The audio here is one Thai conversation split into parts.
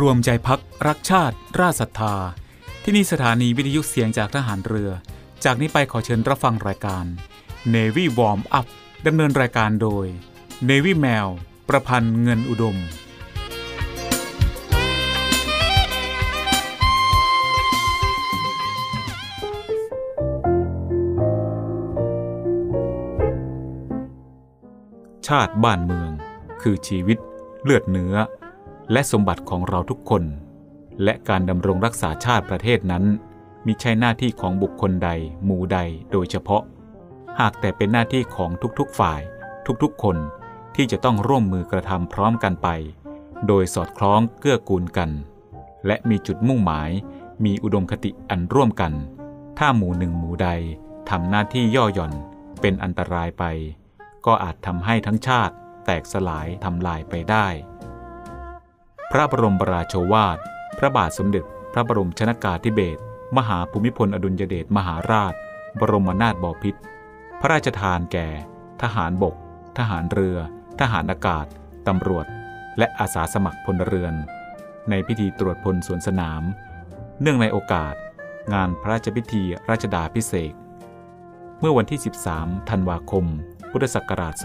รวมใจพักรักชาติ ราชศรัทธา ที่นี่สถานีวิทยุเสียงจากทหารเรือ จากนี้ไปขอเชิญรับฟังรายการ Navy Warm Up ดำเนินรายการโดย Navy แมวประพันธ์เงินอุดมชาติบ้านเมือง คือชีวิตเลือดเนื้อ และสมบัติของเราทุกคน และการดำรงรักษาชาติประเทศนั้นมิใช่หน้าที่ของบุคคลใด หมู่ใดโดยเฉพาะ หากแต่เป็นหน้าที่ของทุกๆฝ่าย ทุกๆ คนที่จะต้องร่วมมือกระทำพร้อมกันไป โดยสอดคล้องเกื้อกูลกัน และมีจุดมุ่งหมาย มีอุดมคติอันร่วมกัน ถ้าหมู่หนึ่งหมู่ใดทำหน้าที่ย่อหย่อนเป็นอันตรายไป ก็อาจทำให้ทั้งชาติแตกสลายทำลายไปได้ พระบรมราโชวาท พระบาทสมเด็จ พระบรมชนากาธิเบศรมหาภูมิพลอดุลยเดชมหาราช บรมนาถบพิตรพระราชทานแก่ ทหารบก ทหารเรือ ทหารอากาศ ตำรวจ และอาสาสมัครพลเรือน ในพิธีตรวจพลสวนสนาม เนื่องในโอกาส งานพระราชพิธีราชดาพิเศษกเมื่อวันที่ 13 ธันวาคม พุทธศักราช 2511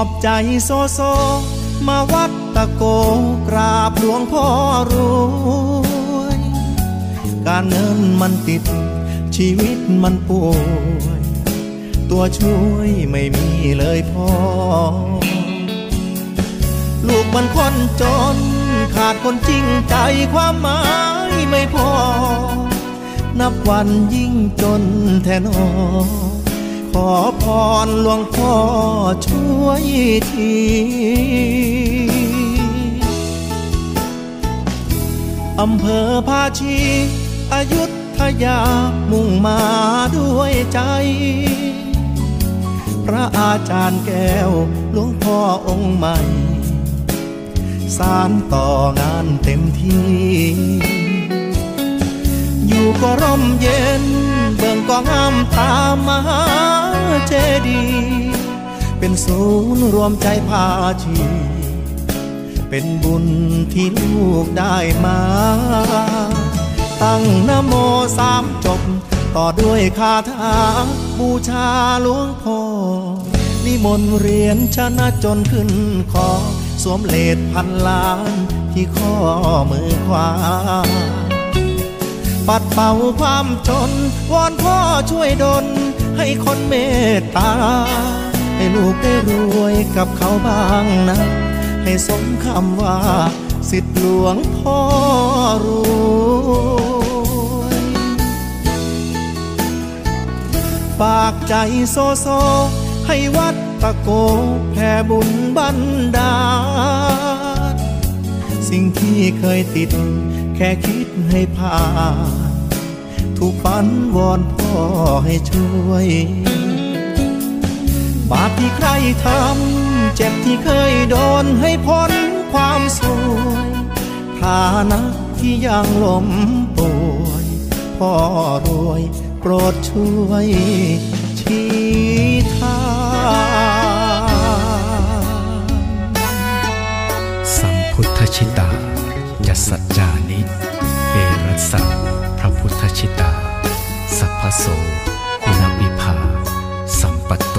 อบใจโซโซ มาวัดตะโกกราบหลวงพ่อรวย การเงินมันติด ชีวิตมันป่วย ตัวช่วยไม่มีเลยพ่อ ลูกมันคนจน ขาดคนจริงใจความหมายไม่พอ นับวันยิ่งจนแทนอขอพรหลวงพ่อช่วย ทีอำเภอภาชีอายุทยามุ่งมาด้วยใจ พระอาจารย์แก้วหลวงพ่อองค์ใหม่ สารต่องานเต็มที่ อยู่ก็ร่มเย็นเบิ่งก็งามตามมหาเจดีย์ เป็นศูนย์รวมใจพาชี เป็นบุญที่ลูกได้มา ตั้งนโมสามจบ ต่อด้วยคาถาบูชาหลวงพ่อ นิมนต์เรียนชนะจนขึ้นคอ สวมเลดพันล้านที่ข้อมือขวาปัดเป่าความจน วอนพ่อช่วยดลให้คนเมตตา ให้ลูกได้รวยกับเขาบ้างนะ ให้สมคำว่า สิทธิหลวงพ่อรวยฝากใจโซโซ ให้วัดตะโกแผ่บุญบันดาลสิ่งที่เคยติด แค่คิดให้ผ่านถูกฝันวอนพ่อให้ช่วย บาปที่ใครทำ เจ็บที่เคยโดนให้พ้นความสวยฐานะที่ยังล้มป่วยพ่อรวยโปรดช่วยชี้ทางสัมพุทธชิตาจัสสัจจานิเอรัสสะพระพุทธชิตา สัพพโสกุณวิภา สัมปตโต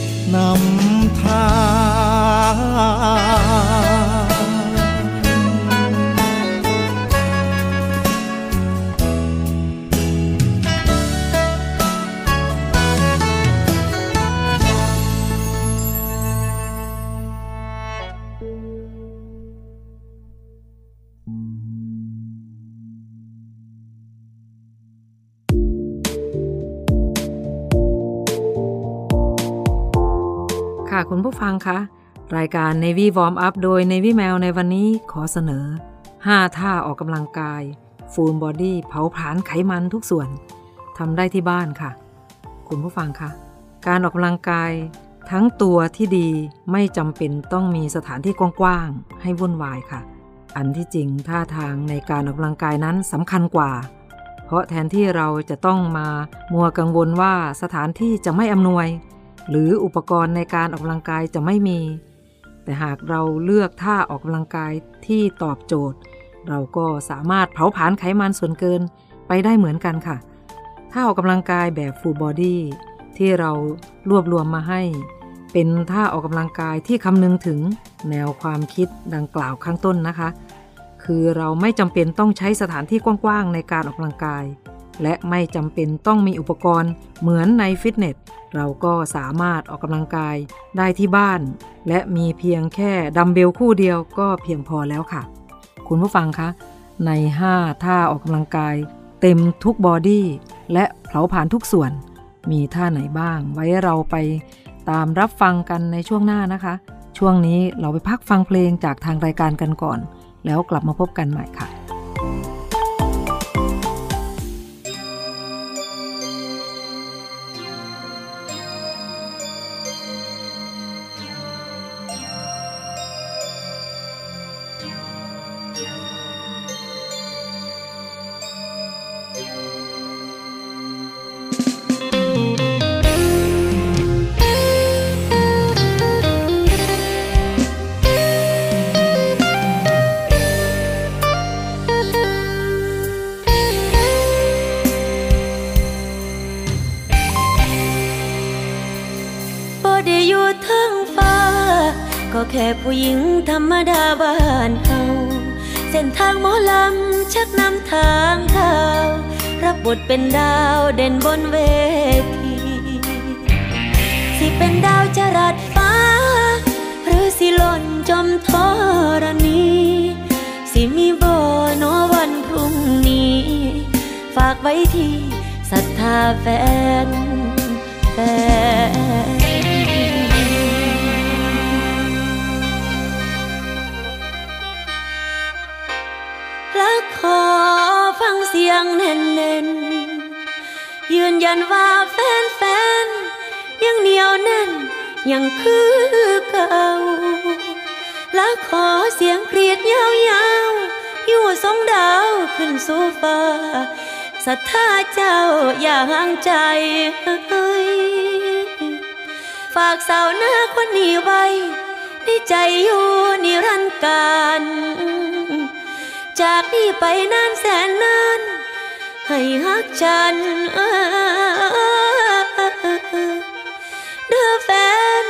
นำทาง คุณผู้ฟังคะ รายการ Navy Warm Up โดย Navy Mail ในวันนี้ขอเสนอ 5 ท่าออกกำลังกาย Full Body เผาผลาญไขมันทุกส่วนทำได้ที่บ้านค่ะ คุณผู้ฟังคะ การออกกำลังกาย ทั้งตัวที่ดีไม่จำเป็นต้องมีสถานที่กว้างๆให้วุ่นวายค่ะ อันที่จริงท่าทางในการออกกำลังกายนั้นสำคัญกว่า เพราะแทนที่เราจะต้องมามัวกังวลว่าสถานที่จะไม่อำนวย หรืออุปกรณ์ในการออกกำลังกายจะไม่มี แต่หากเราเลือกท่าออกกำลังกายที่ตอบโจทย์ เราก็สามารถเผาผลาญไขมันส่วนเกินไปได้เหมือนกันค่ะ ท่าออกกำลังกายแบบ full body ที่เรารวบรวมมาให้ เป็นท่าออกกำลังกายที่คำนึงถึงแนวความคิดดังกล่าวข้างต้นนะคะ คือเราไม่จำเป็นต้องใช้สถานที่กว้างๆในการออกกำลังกาย และไม่จำเป็นต้องมีอุปกรณ์เหมือนในฟิตเนส เราก็สามารถออกกำลังกายได้ที่บ้าน และมีเพียงแค่ดัมเบลคู่เดียวก็เพียงพอแล้วค่ะ คุณผู้ฟังคะ ใน 5 ท่าออกกำลังกาย เต็มทุกบอดี้และเผาผลาญทุกส่วน มีท่าไหนบ้าง ไว้เราไปตามรับฟังกันในช่วงหน้านะคะ ช่วงนี้เราไปพักฟังเพลงจากทางรายการกันก่อน แล้วกลับมาพบกันใหม่ค่ะ ดเป็นดาวเด่นบนเวทีสิเป็นดาวจรัสฟ้า หรือสิล่นจมทรณีสิมีบ่นวันพรุ่งนี้ ฝากไว้ที่ศรัทธาแฟนแฟนและขอฟังเสียงแน่น อนว่าแฟนๆยังเหนียวแน่นยังคือเก่าและขอเสียงกรียดยาวๆอยู่สองดาวขึ้นสู่ฟ้าศรัทธาเจ้าอย่าห่างใจ ฝากสาวหน้าคนนี้ไว้ในใจอยู่นิรันดร์การ จากนี้ไปนานแสนนาน hãy hát tràn đưa ven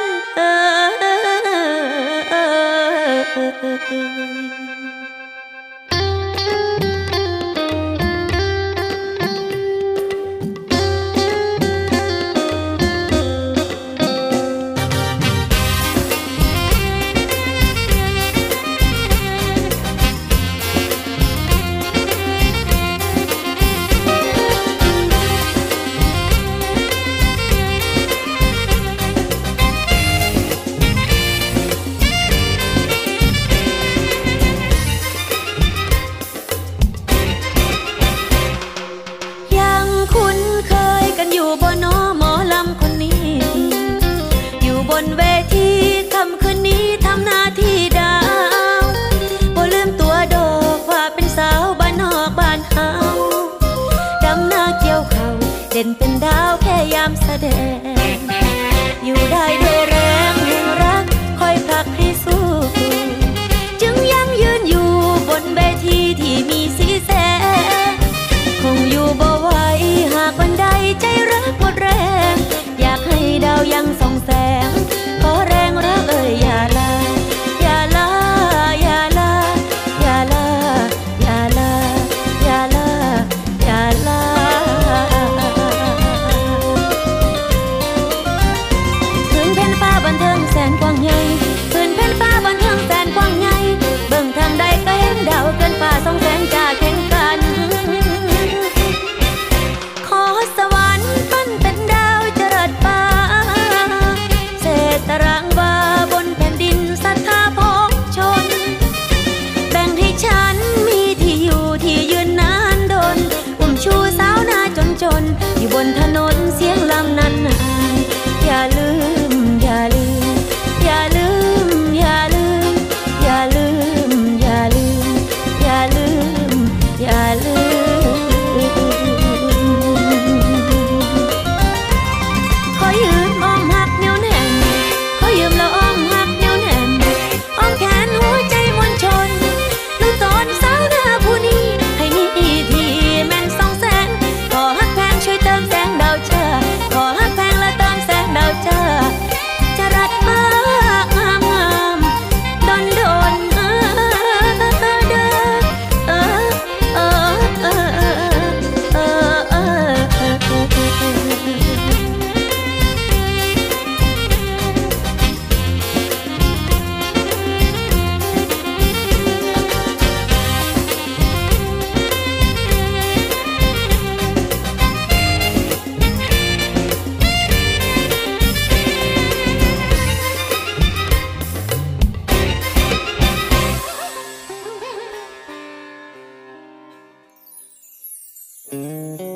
เป็นเป็น 嗯。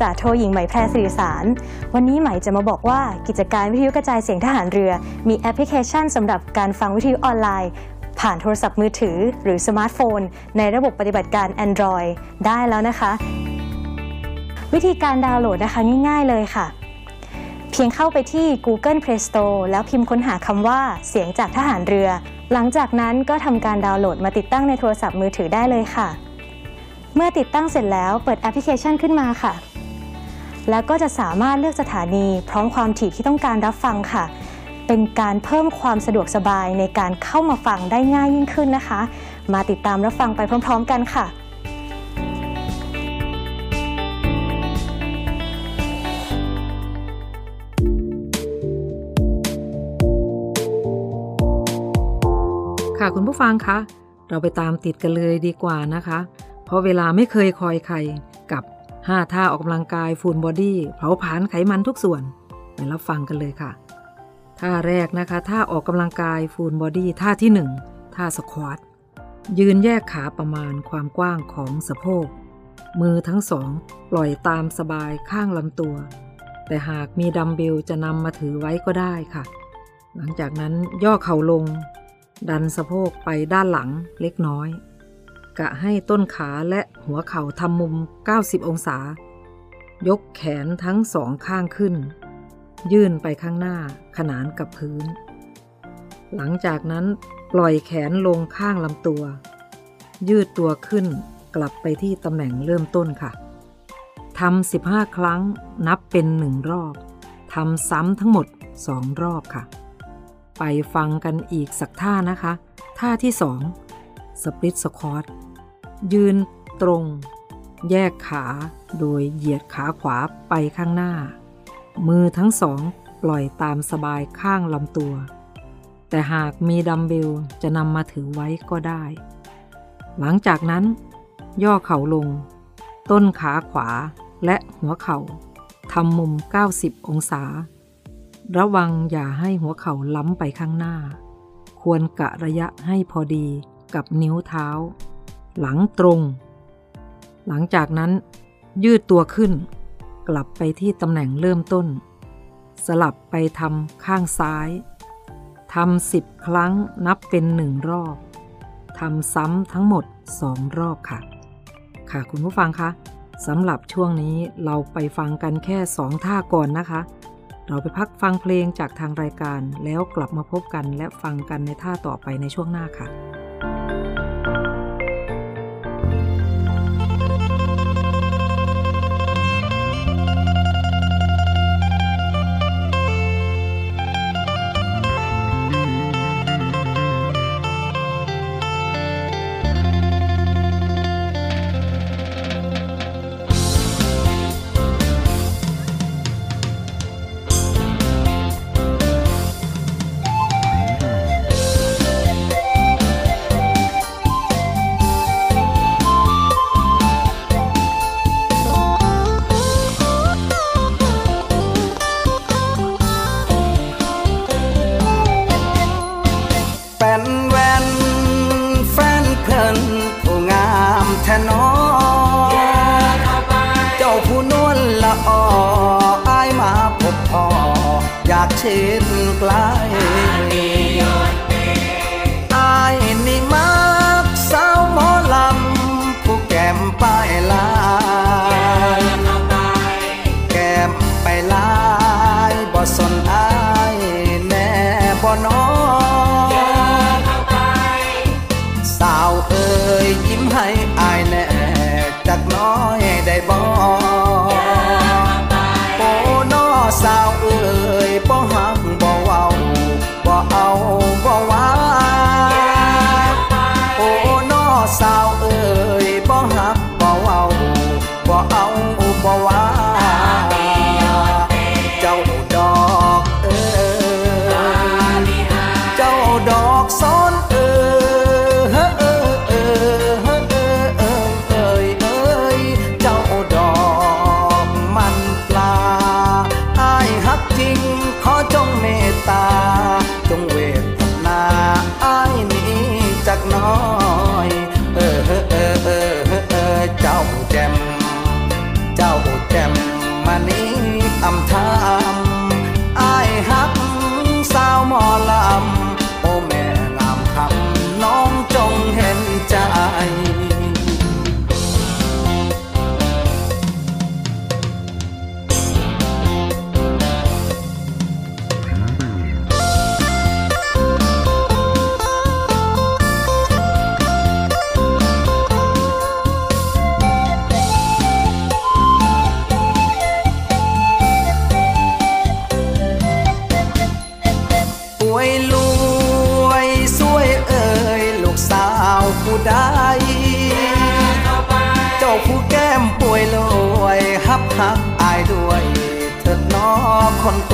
จ่าโทหญิงไหมแพรสิริสาร วันนี้ไหมจะมาบอกว่ากิจการวิทยุกระจายเสียงทหารเรือ มีแอปพลิเคชันสำหรับการฟังวิทยุออนไลน์ ผ่านโทรศัพท์มือถือ หรือสมาร์ทโฟน ในระบบปฏิบัติการ Android ได้แล้วนะคะ วิธีการดาวน์โหลดนะคะง่ายๆเลยค่ะ เพียงเข้าไปที่ Google Play Store แล้วพิมพ์ค้นหาคำว่าเสียงจากทหารเรือ หลังจากนั้นก็ทำการดาวน์โหลดมาติดตั้งในโทรศัพท์มือถือได้เลยค่ะเมื่อติดตั้งเสร็จแล้วเปิดแอปพลิเคชันขึ้นมาค่ะ แล้วก็จะสามารถเลือกสถานี พร้อมความถี่ที่ต้องการรับฟังค่ะ เป็นการเพิ่มความสะดวกสบายในการเข้ามาฟังได้ง่ายยิ่งขึ้นนะคะ มาติดตามรับฟังไปพร้อม ๆ กันค่ะค่ะคุณผู้ฟังคะ เราไปตามติดกันเลยดีกว่านะคะ เพราะเวลาไม่เคยคอยใคร 5 ท่าออกกำลังกาย full body เผาผลาญไขมันทุกส่วนไปรับฟังกันเลยค่ะ ท่าแรกนะคะท่าออกกำลังกาย full body ท่าที่ 1 ท่า squat ยืนแยกขาประมาณความกว้างของสะโพก มือทั้งสองปล่อยตามสบายข้างลำตัว แต่หากมีดัมเบลจะนำมาถือไว้ก็ได้ค่ะ หลังจากนั้นย่อเข่าลง ดันสะโพกไปด้านหลังเล็กน้อย กะให้ต้นขาและหัวเข่าทำมุม 90 องศา ยกแขนทั้งสองข้างขึ้น ยื่นไปข้างหน้าขนานกับพื้น หลังจากนั้นปล่อยแขนลงข้างลำตัว ยืดตัวขึ้นกลับไปที่ตำแหน่งเริ่มต้นค่ะทำ15 ครั้งนับเป็นหนึ่งรอบทำซ้ำทั้งหมด2รอบค่ะ ไปฟังกันอีกสักท่านะคะ ท่าที่2สปริตสควอต ยืนตรง แยกขาโดยเหยียดขาขวาไปข้างหน้า มือทั้งสองปล่อยตามสบายข้างลำตัว แต่หากมีดัมเบลจะนำมาถือไว้ก็ได้ หลังจากนั้น ย่อเข่าลง ต้นขาขวาและหัวเข่าทำมุม 90 องศา ระวังอย่าให้หัวเข่าล้ำไปข้างหน้า ควรกะระยะให้พอดีกับนิ้วเท้า หลังตรง หลังจากนั้นยืดตัวขึ้น กลับไปที่ตำแหน่งเริ่มต้น สลับไปทำข้างซ้ายทำสิบครั้งนับเป็นหนึ่งรอบทำซ้ำทั้งหมดสองรอบค่ะ ค่ะคุณผู้ฟังคะสำหรับช่วงนี้เราไปฟังกันแค่สองท่าก่อนนะคะ เราไปพักฟังเพลงจากทางรายการแล้วกลับมาพบกันและฟังกันในท่าต่อไปในช่วงหน้าค่ะ จากชิดไกลอ้ยนี่มักสาวหมอลำผู้แก้มป ยรวยสวยเอ่ยลูกสาวผู้ใดเจ้าผู้แก้มป่วยรวยฮับฮักอายด้วยเถิดน้อคนโก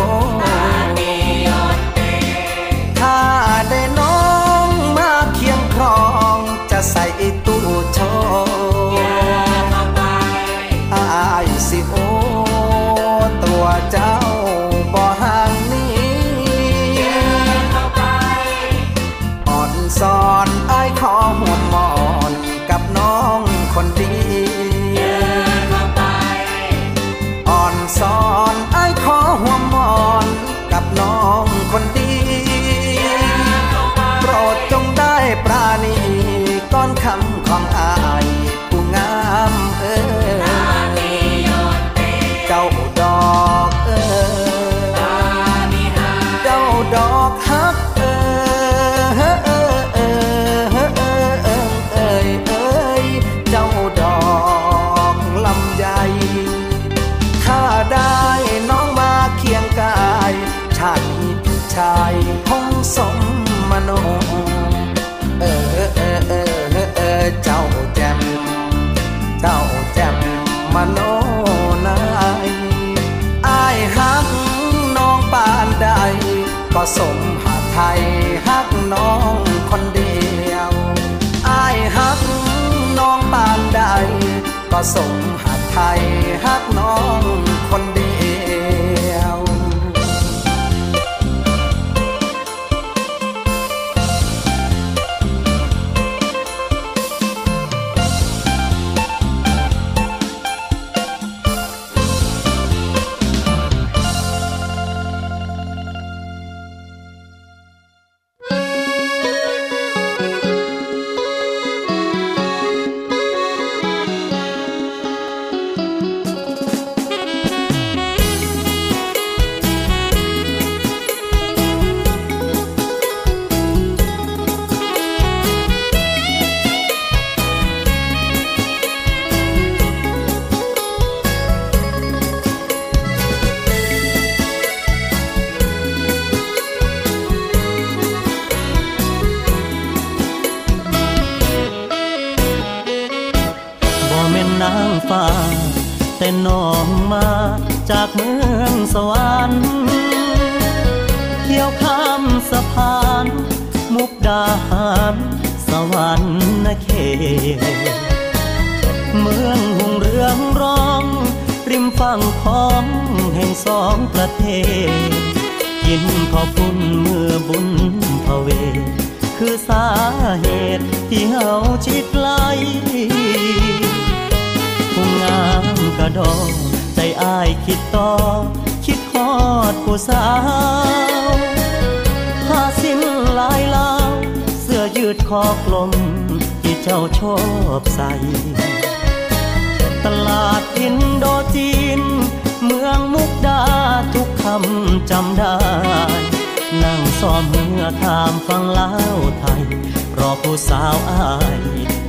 passam ทุกคำจำได้ นั่งซ้อมเมื่อข้ามฟังเล่าไทย รอผู้สาวอาย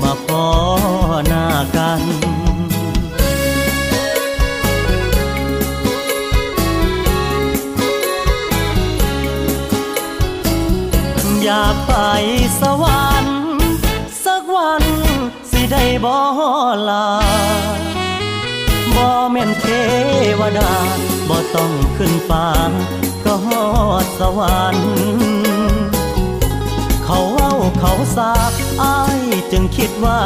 มาพอหน้ากันอยากไปสวรรค์สักวันสิได้บ่ลาบ่แม่นเทวดา บ่ต้องขึ้นฟ้าก็ฮอดสวรรค์เขาเว้าเขาสาบอายจึงคิดว่า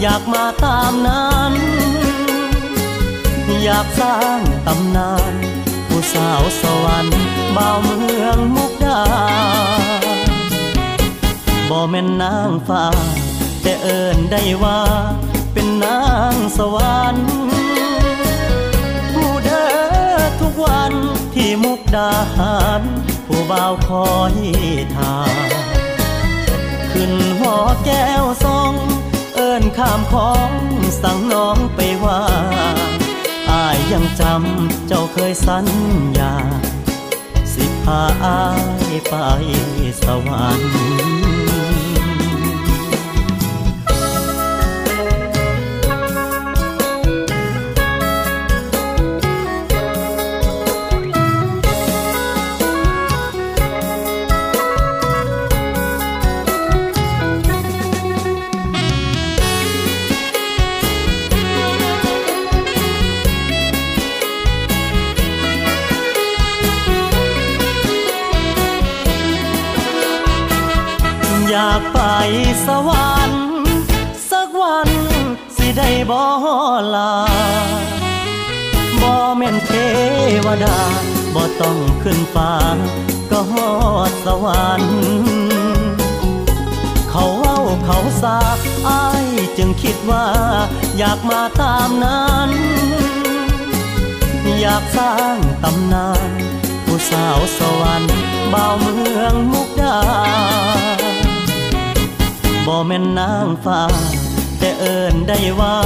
อยากมาตามนั้น อยากสร้างตำนาน ผู้สาวสวรรค์บ่าวเมืองมุกดาบ่แม่นนางฟ้า แต่เอิ้นได้ว่า เป็นนางสวรรค์ กวันที่มุกดาหารผู้บ่าวคอยทาขึ้นหอแก้วทรงเอิ้นข้ามของสั่งน้องไปว่าอายยังจำเจ้าเคยสัญญา สิพาอายไปสวรรค์ากไปสวรรค์สักวันสิได้บ่ลาบ่แม่นเทวดาบ่ต้องขึ้นฟ้าก็ฮอดสวรรค์เขาเว้าเขาสาบอายจึงคิดว่า อยากมาตามนั้น อยากสร้างตำนาน ผู้สาวสวรรค์บ่าวเมืองมุกดา บ่แม่นนางฟ้า แต่เอิ้นได้ว่า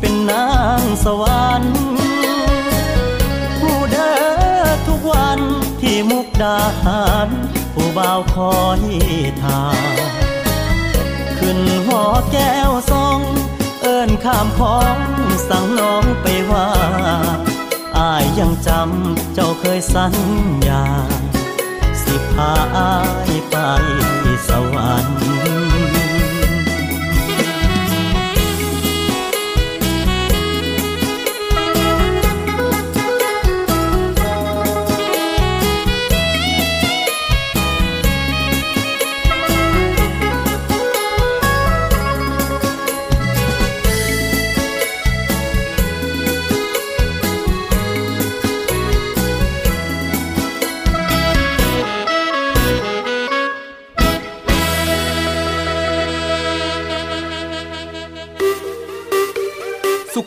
เป็นนางสวรรค์ผู้เด้อทุกวันที่มุกดาหารผู้บ่าวคอยทาขึ้นหอแก้วทรงเอิ้นข้ามของสั่งน้องไปว่าอายยังจำเจ้าเคยสัญญา สิพาอายไปสวรรค์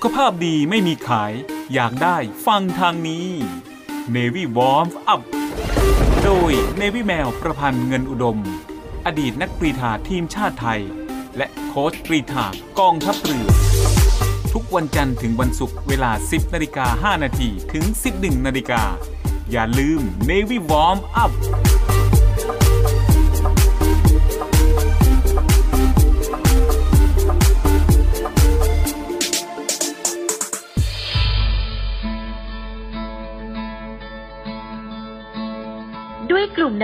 ขภาพดีไม่มีขาย อยากได้ฟังทางนี้ Navy Warm Up โดย Navy แมวประพันธ์เงินอุดม อดีตนักกรีฑาทีมชาติไทย และโค้ชกรีฑากองทัพเรือ ทุกวันจันทร์ถึงวันศุกร์เวลา 10นาฬิกา5นาทีถึง 11นาฬิกาอย่าลืม Navy Warm Up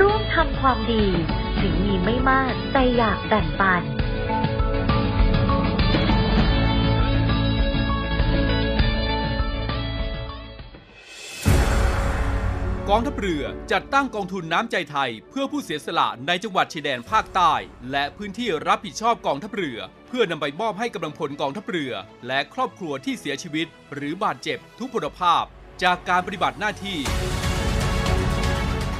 ร่วมทำความดี ถึงมีไม่มากแต่อยากแบ่งปัน กองทัพเรือจัดตั้งกองทุนน้ำใจไทย เพื่อผู้เสียสละในจังหวัดชายแดนภาคใต้ และพื้นที่รับผิดชอบกองทัพเรือ เพื่อนำไปมอบให้กำลังพลกองทัพเรือ และครอบครัวที่เสียชีวิต หรือบาดเจ็บทุกพลภาพ จากการปฏิบัติหน้าที่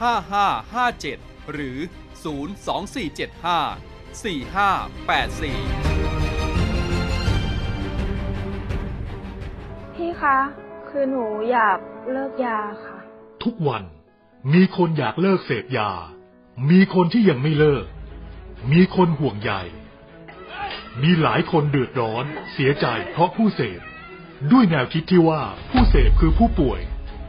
5557 หรือ 02475 4584 พี่คะ คือหนูอยากเลิกยาค่ะ ทุกวันมีคนอยากเลิกเสพยา มีคนที่ยังไม่เลิก มีคนห่วงใยมีหลายคนเดือดร้อน เสียใจเพราะผู้เสพ ด้วยแนวคิดที่ว่าผู้เสพคือผู้ป่วย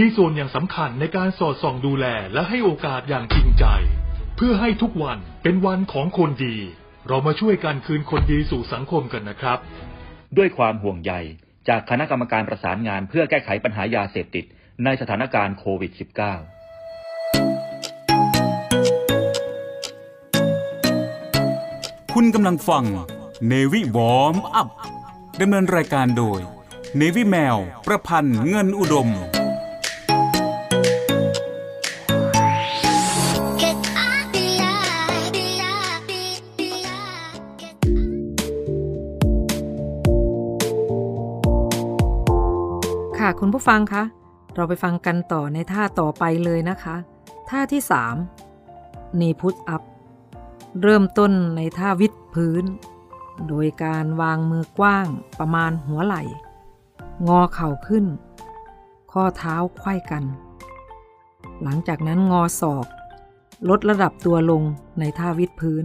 มีส่วนอย่างสำคัญในการสอดส่องดูแลและให้โอกาสอย่างจริงใจ เพื่อให้ทุกวันเป็นวันของคนดี เรามาช่วยกันคืนคนดีสู่สังคมกันนะครับ ด้วยความห่วงใยจากคณะกรรมการประสานงานเพื่อแก้ไขปัญหายาเสพติดในสถานการณ์โควิด -19 คุณกำลังฟังเนวิวอมอัพดำเนินรายการโดย เนวิแมว ประพันธ์เงินอุดม คุณผู้ฟังคะ เราไปฟังกันต่อในท่าต่อไปเลยนะคะ ท่าที่3 knee push up เริ่มต้นในท่าวิดพื้น โดยการวางมือกว้างประมาณหัวไหล่ งอเข่าขึ้น ข้อเท้าไขว้กัน หลังจากนั้นงอศอก ลดระดับตัวลงในท่าวิดพื้น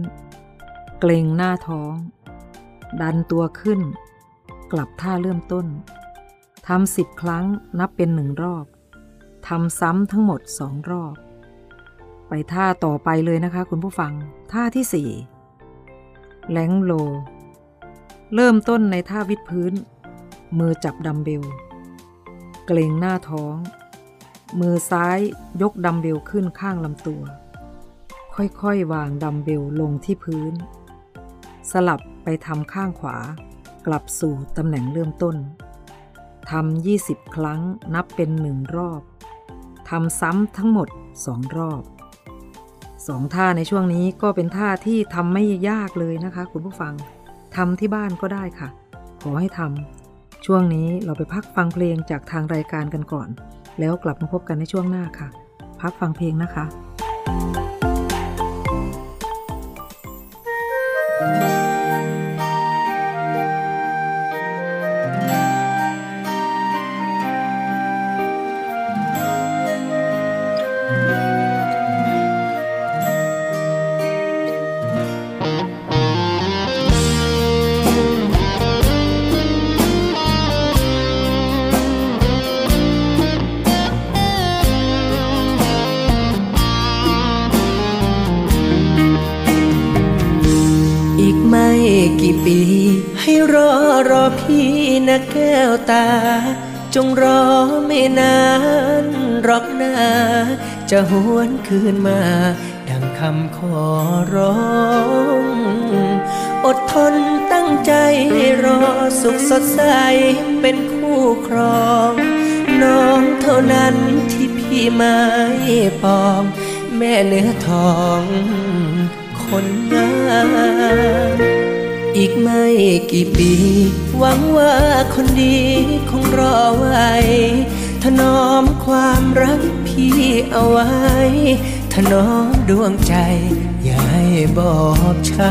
เกรงหน้าท้อง ดันตัวขึ้น กลับท่าเริ่มต้น ทำสิบครั้งนับเป็นหนึ่งรอบ ทำซ้ำทั้งหมดสองรอบ ไปท่าต่อไปเลยนะคะคุณผู้ฟัง ท่าที่สี่แหลงโล เริ่มต้นในท่าวิดพื้น มือจับดัมเบล เกรงหน้าท้อง มือซ้ายยกดัมเบลขึ้นข้างลำตัว ค่อยๆ วางดัมเบลลงที่พื้น สลับไปทำข้างขวา กลับสู่ตำแหน่งเริ่มต้น ทำ20ครั้งนับเป็นหนึ่งรอบ ทำซ้ำทั้งหมดสองรอบสองท่าในช่วงนี้ก็เป็นท่าที่ทำไม่ยากเลยนะคะ คุณผู้ฟังทำที่บ้านก็ได้ค่ะ ขอให้ทำช่วงนี้เราไปพักฟังเพลงจากทางรายการกันก่อน แล้วกลับมาพบกันในช่วงหน้าค่ะ พักฟังเพลงนะคะ จงรอไม่นานรอกหนาจะหวนคืนมา ดังคำขอร้อง อดทนตั้งใจรอสุขสดใสเป็นคู่ครอง น้องเท่านั้นที่พี่ไม่ปอง แม่เนื้อทองคนงาม อีกไม่กี่ปี หวังว่าคนดีคงรอไว้ ถนอมความรักพี่เอาไว้ ถนอมดวงใจ อย่าให้บอบช้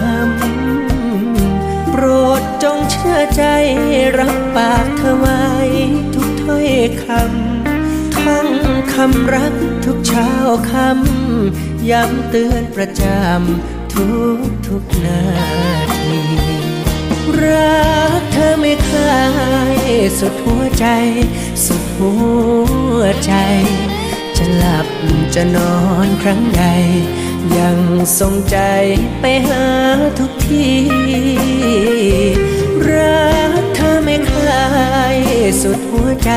ำ โปรดจงเชื่อใจรับปากเธอไว้ ทุกถ้อยคำท่องคำรักทุกเช้าคำ ย้ำเตือนประจำทุกทุกนา รักเธอไม่คลายสุดหัวใจ สุดหัวใจ จะหลับจะนอนครั้งใด ยังทรงใจไปหาทุกทีรักเธอไม่คลายสุดหัวใจ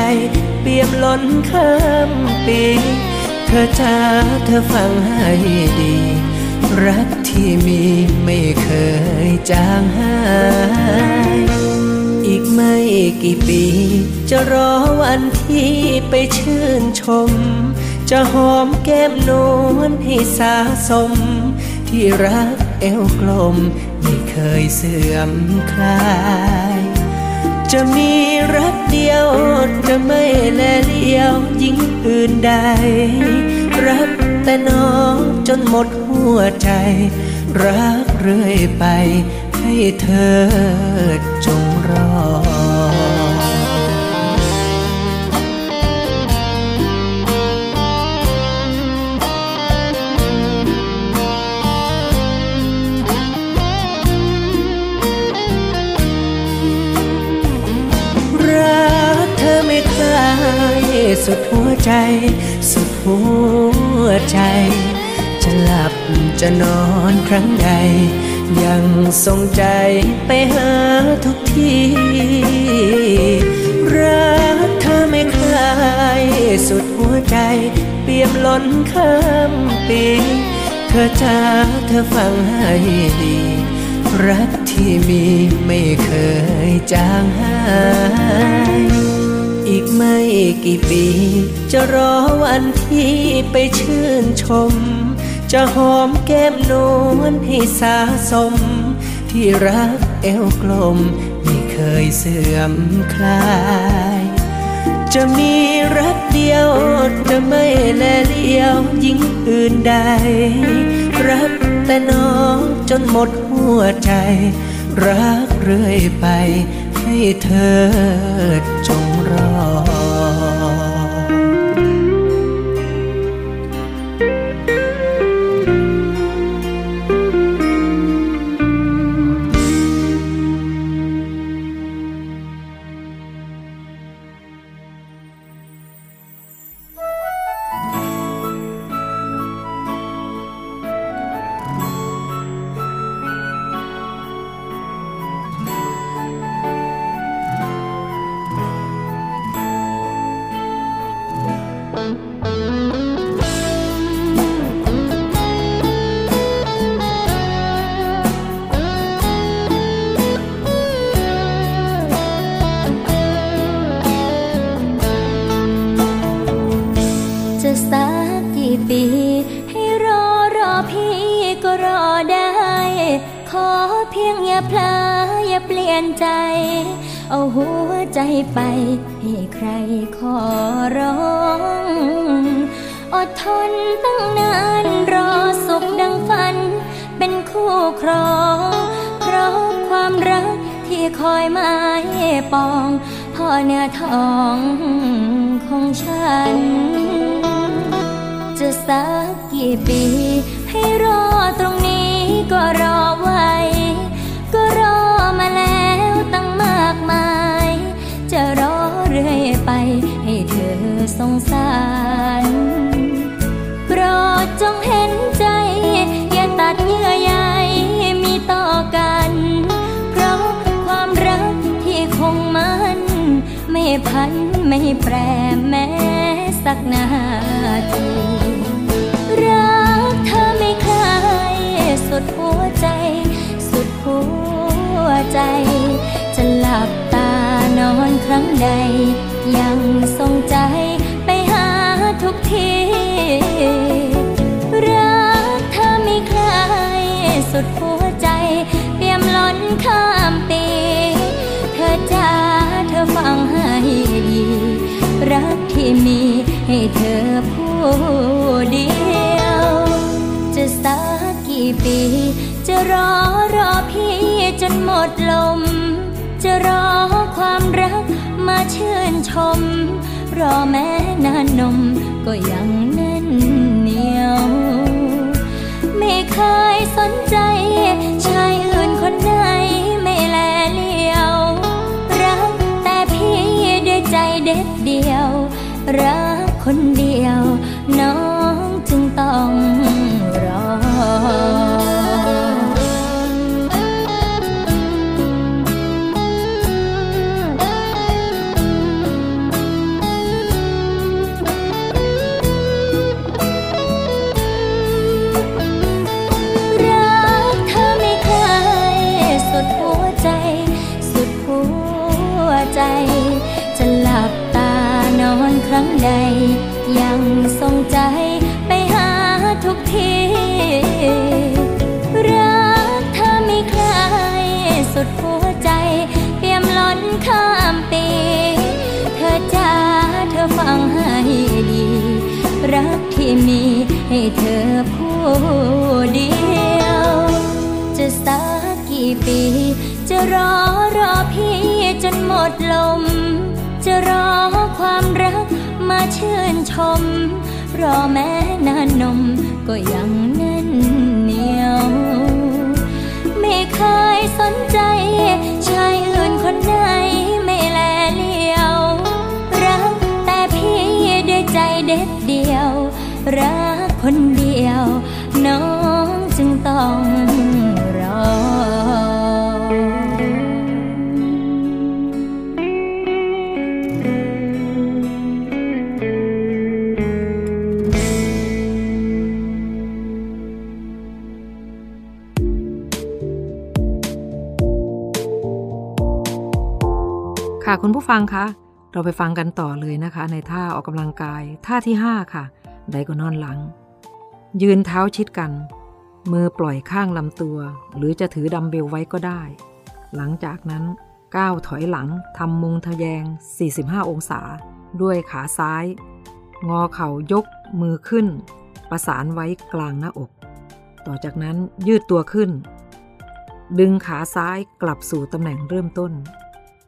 เปี่ยมล้นข้ามปี เธอจ้าเธอฟังให้ดี รักที่มีไม่เคยจางหาย อีกไม่กี่ปี จะรอวันที่ไปชื่นชม จะหอมแก้มนวลให้สาสม ที่รักเอวกลม ไม่เคยเสื่อมคลาย จะมีรักเดียว จะไม่แลเลียวยิ่งอื่นใด รักแต่น้องจนหมด วใจ รักเรื่อยไป ให้เธอจงรอรักเธอไม่คลายสุดหัวใจ สุดหัวใจ จะหลับจะนอนครั้งใด ยังทรงใจไปหาทุกทีรักเธอไม่คลายสุดหัวใจ เปี่ยมล้นข้ามปี เธอจ้าเธอฟังให้ดี รักที่มีไม่เคยจางหายอีกไม่กี่ปี จะรอวันที่ไปชื่นชม จะหอมแก้มนวลให้สาสม ที่รักเอวกลม ไม่เคยเสื่อมคลาย จะมีรักเดียว จะไม่แลเลี้ยวยิ่งอื่นใด รักแต่น้องจนหมดหัวใจ รักเรื่อยไปให้เธอจง นใจ เอาหัวใจไป ให้ใครขอร้อง อดทนตั้งนานรอสุขดังฝัน เป็นคู่ครอง เพราะความรักที่คอยมายปอง พ่อเนื้อทองของฉัน จะสักกี่ปี ให้รอตรงนี้ก็รอไว้ ก็รอ ไปให้เธอสงสารโปรดจงเห็นใจ อย่าตัดเยื่อใยมีต่อกัน เพราะความรักที่คงมัน ไม่พันไม่แปรแม้สักนาทีรักเธอไม่คลายสุดหัวใจ สุดหัวใจ จะหลับตานอนครั้งใด ยังทรงใจไปหาทุกทีรักเธอไม่คลายสุดหัวใจเปี่ยมล้นข้ามปี เธอจ้าเธอฟังให้ดี รักที่มีให้เธอผู้เดียว จะสักกี่ปี จะรอรอพี่จนหมดลม จะรอความรัก มาชื่นชม รอแม้นานนมก็ยังแน่นเหนียว ไม่เคยสนใจ ชายอื่นคนไหนไม่แลเลียว รักแต่พี่ด้วยใจเด็ดเดียว รักคนเดียว น้องจึงต้อง ใด ยังทรงใจไปหาทุกที รักเธอไม่เคยสุดหัวใจ เปี่ยมล้นข้ามปี เธอจ้าเธอฟังให้ดี รักที่มีให้เธอผู้เดียว จะสักกี่ปี จะรอรอพี่จนหมดลม จะรอความรัก มาชื่นชม รอแม้นานนมก็ยังแน่นเหนียว ไม่เคยสนใจ ชายอื่นคนไหนไม่แลเลียว รักแต่พี่ด้วยใจเด็ดเดียว รักคนเดียว คุณผู้ฟังคะ เราไปฟังกันต่อเลยนะคะ ในท่าออกกำลังกาย ท่าที่ 5 ค่ะ ไดโกนอนหลัง ยืนเท้าชิดกัน มือปล่อยข้างลำตัว หรือจะถือดัมเบลไว้ก็ได้ หลังจากนั้นก้าวถอยหลังทำมุงทะแยง 45 องศา ด้วยขาซ้าย งอเข่ายกมือขึ้น ประสานไว้กลางหน้าอก ต่อจากนั้นยืดตัวขึ้น ดึงขาซ้ายกลับสู่ตำแหน่งเริ่มต้น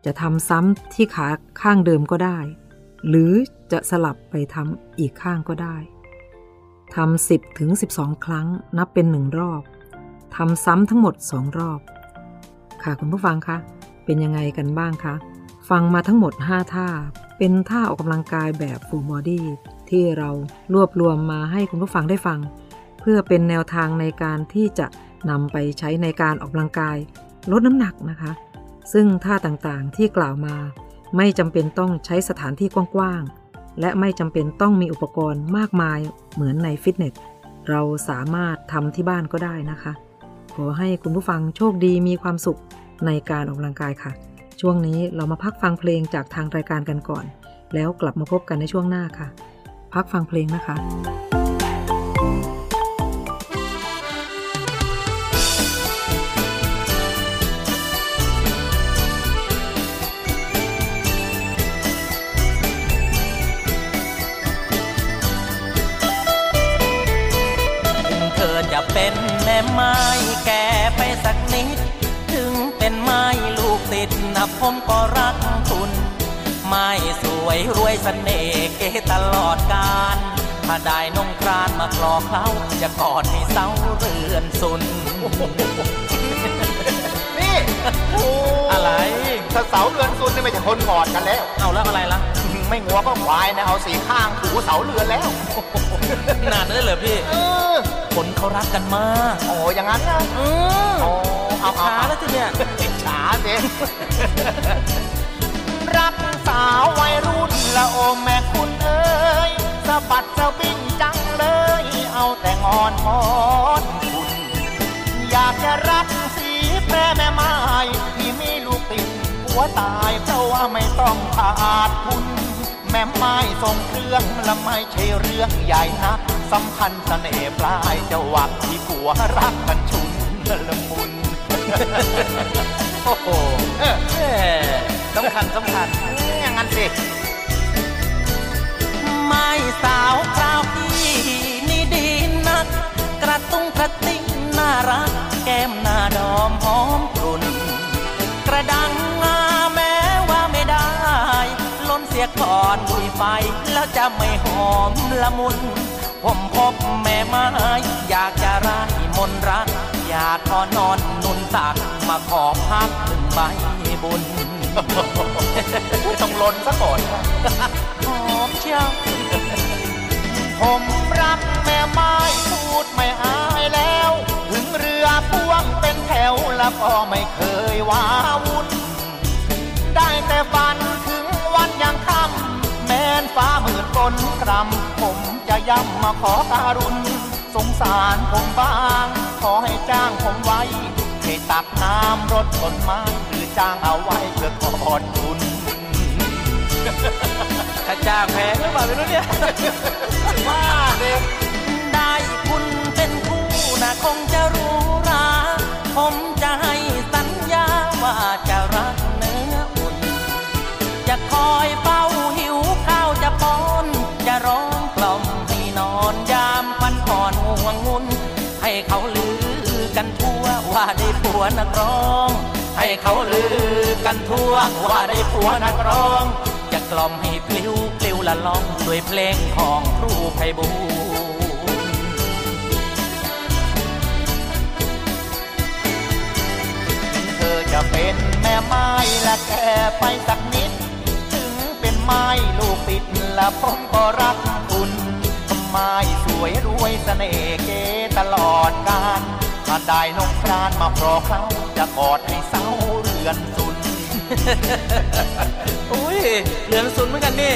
จะทำซ้ำที่ขาข้างเดิมก็ได้ หรือจะสลับไปทำอีกข้างก็ได้ทำ10ถึง12ครั้งนับเป็นหนึ่งรอบทำซ้ำทั้งหมด2รอบ ค่ะคุณผู้ฟังคะเป็นยังไงกันบ้างคะ ฟังมาทั้งหมด 5 ท่า เป็นท่าออกกำลังกายแบบฟูลบอดี้ที่เรารวบรวมมาให้คุณผู้ฟังได้ฟัง เพื่อเป็นแนวทางในการที่จะนำไปใช้ในการออกกำลังกาย ลดน้ำหนักนะคะ ซึ่งท่าต่างๆที่กล่าวมา ไม่จำเป็นต้องใช้สถานที่กว้างๆ และไม่จำเป็นต้องมีอุปกรณ์มากมายเหมือนในฟิตเนส เราสามารถทำที่บ้านก็ได้นะคะ ขอให้คุณผู้ฟังโชคดีมีความสุขในการออกกำลังกายค่ะ ช่วงนี้เรามาพักฟังเพลงจากทางรายการกันก่อน แล้วกลับมาพบกันในช่วงหน้าค่ะ พักฟังเพลงนะคะ ไม้แก่ไปสักนิด ถึงเป็นไม้ลูกติดนะผมก็รักคุณ ไม้สวยรวยเสน่ห์เก๋ตลอดกาลถ้าได้นงครานมาคลอเคล้าจะกอดให้เสาเรือนสุน นี่อะไร ถ้าเสาเรือนซุนนี่ไม่ใช่คนกอดกันแล้ว เอาแล้วอะไรล่ะ ไม่งัวก็ควายนะเอาสีข้างถูเสาเรือนแล้ว นานนั้นเลยเหรอพี่ คนเขารักกันมากโอ้อย่างนั้นนะเออโอ้เอาเอาช้าแล้วทีเนี่ยช้าสิรักสาววัยรุ่นละโอแม่คุณเอ้ยสะบัดสะบิ้งจังเลย เอาแต่งอนมอนคุณอยากจะรักสีแพร่แม่ไม้ที่มีลูกติดหัวตายเพราะว่าไม่ต้องขาดคุณแม่ไม้ส่งเครื่องและไม่ใช่เรื่องใหญ่นัก สำคัญเสน่ห์ปลายจะหวังที่ผัวรักกันชุนละมุน โอ้โหเออสำคัญสำคัญอย่างนั้นสิ ไม่สาวคราวพี่นี่ดีนัก กระตุ้งกระติ้งน่ารัก แก้มหน้าดอมหอมกรุ่น กระดังงาแม้ว่าไม่ได้ ล้นเสียก่อนดุยไฟแล้วจะไม่หอมละมุน ผมพบแม่ไม้อยากจะไร้มนต์รัก อยากขอนอนนุนตักมาขอพักหนึ่งใบบุญต้องลนซะก่อนหอมเชียวผมรักแม่ไม้พูดไม่อายแล้ว ถึงเรือพ่วงเป็นแถวแล้วก็ไม่เคยว้าวุ่นได้แต่ฝันถึงวันยังค่ำแม้น ฟ้ามืดฝนกรำผมจะย้ำมาขอการุณ สงสารผมบ้าง ขอให้จ้างผมไว้ ให้ตักน้ำรถต้นไม้หรือจ้างเอาไว้เพื่อกอดคุณถ้าจ้างแพงหรือเปล่าไม่รู้เนี่ยว่าเด็กได้คุณเป็นคู่นะคงจะรู้ราผมจะให้สัญญาว่าจะรักเนื้ออุ่น จะคอยเฝ้า เขาลือกันทั่วว่าได้ผัวนักร้อง ให้เขาลือกันทั่วว่าได้ผัวนักร้อง จะกล่อมให้พลิ้วปลิวละล่องด้วยเพลงของครูไพบูเธอจะเป็นแม่ไม้และแก่ไปสักนิด ถึงเป็นไม้ลูกติดและผมก็รักคุณ ไม้สวยรวยเสน่ห์เกตลอดกาลถ้าได้นงครานมาพรอเขาจะกอดให้เศร้าเรือนสุน อุ้ยเหลือนสุนเหมือนกันนี่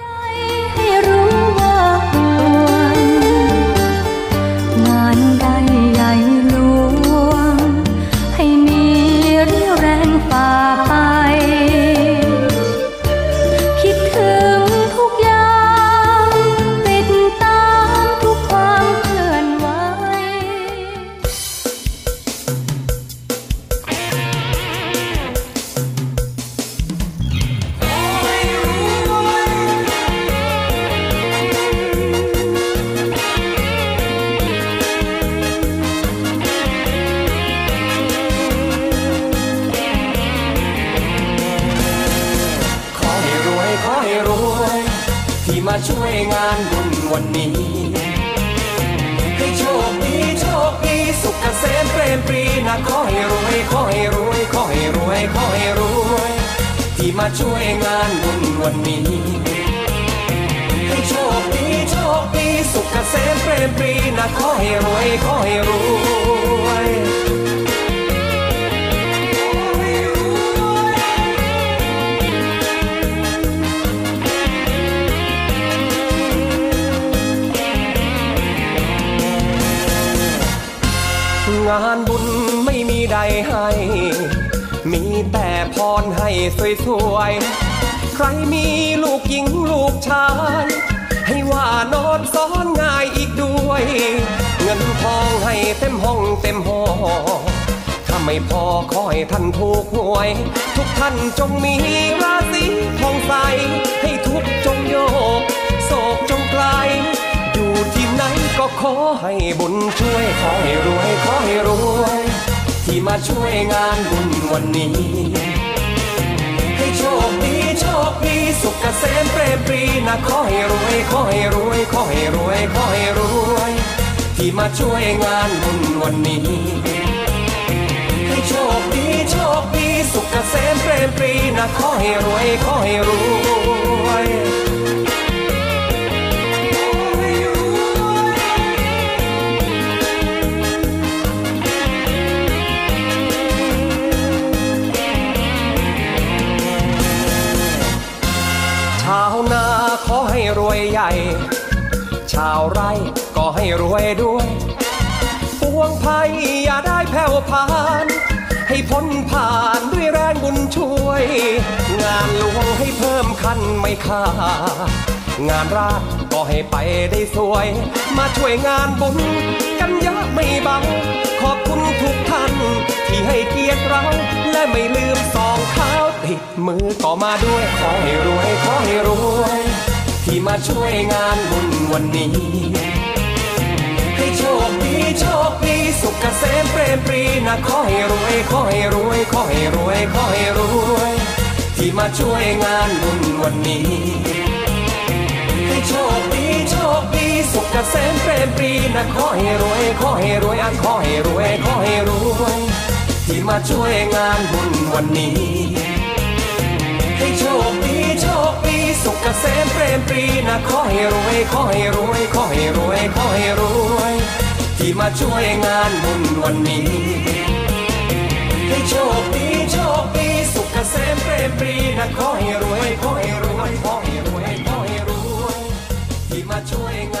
ช่วยงานบุญวันนี้ ให้โชคดีโชคดีสุขเกษมเปรมปรีนะขอให้รวยขอให้รวยงานบุญไม่มีใดให้ มีแต่พรให้สวยๆ ใครมีลูกหญิงลูกชาย ให้ว่านอนซ้อนง่ายอีกด้วย เงินทองให้เต็มห้องเต็มหอ ถ้าไม่พอขอให้ท่านถูกหวย ทุกท่านจงมีราศีทองใส ให้ทุกจงโยก โศกจงไกลอยู่ที่ไหนก็ขอให้บุญช่วย ขอให้รวย ขอให้รวย ที่มาช่วยงานบุญวันนี้ ให้โชคดีโชคดีสุขเกษมเปรมปรีนะขอให้รวยขอให้รวยขอให้รวยขอให้รวย ที่มาช่วยงานบุญวันนี้ ให้โชคดีโชคดีสุขเกษมเปรมปรีนะขอให้รวยขอให้รวย ให้รวยใหญ่ ชาวไร่ก็ให้รวยด้วยปวงภัยอย่าได้แผ่วพาน ให้พ้นผ่านด้วยแรงบุญช่วย งานหลวงให้เพิ่มคันไม่ขาดงานราชก็ให้ไปได้สวย มาช่วยงานบุญกันเยอะไม่เบาขอบคุณทุกท่านที่ให้เกียรติเรา และไม่ลืมสองเท้าติดมือก็มาด้วย ขอให้รวย ขอให้รวย ที่มาช่วยงานบุญวันนี้ ให้โชคดีโชคดีสุขเกษมเปรมปรีนะขอให้รวยขอให้รวยขอให้รวยขอให้รวย ที่มาช่วยงานบุญวันนี้ ให้โชคดีโชคดีสุขเกษมเปรมปรีนะขอให้รวยขอให้รวยอันขอให้รวยขอให้รวย ที่มาช่วยงานบุญวันนี้ะเสมเปรมปรีนะขอให้รวยขอให้รวยขอให้รวยขอให้รวยที่มาช่วยงานบุญวันนี้ ให้โชคดีโชคดีสุขเกษมเปรมปรีนะขอให้รวยขอให้รวยขอให้รวยขอให้รวยที่มาช่วยงาน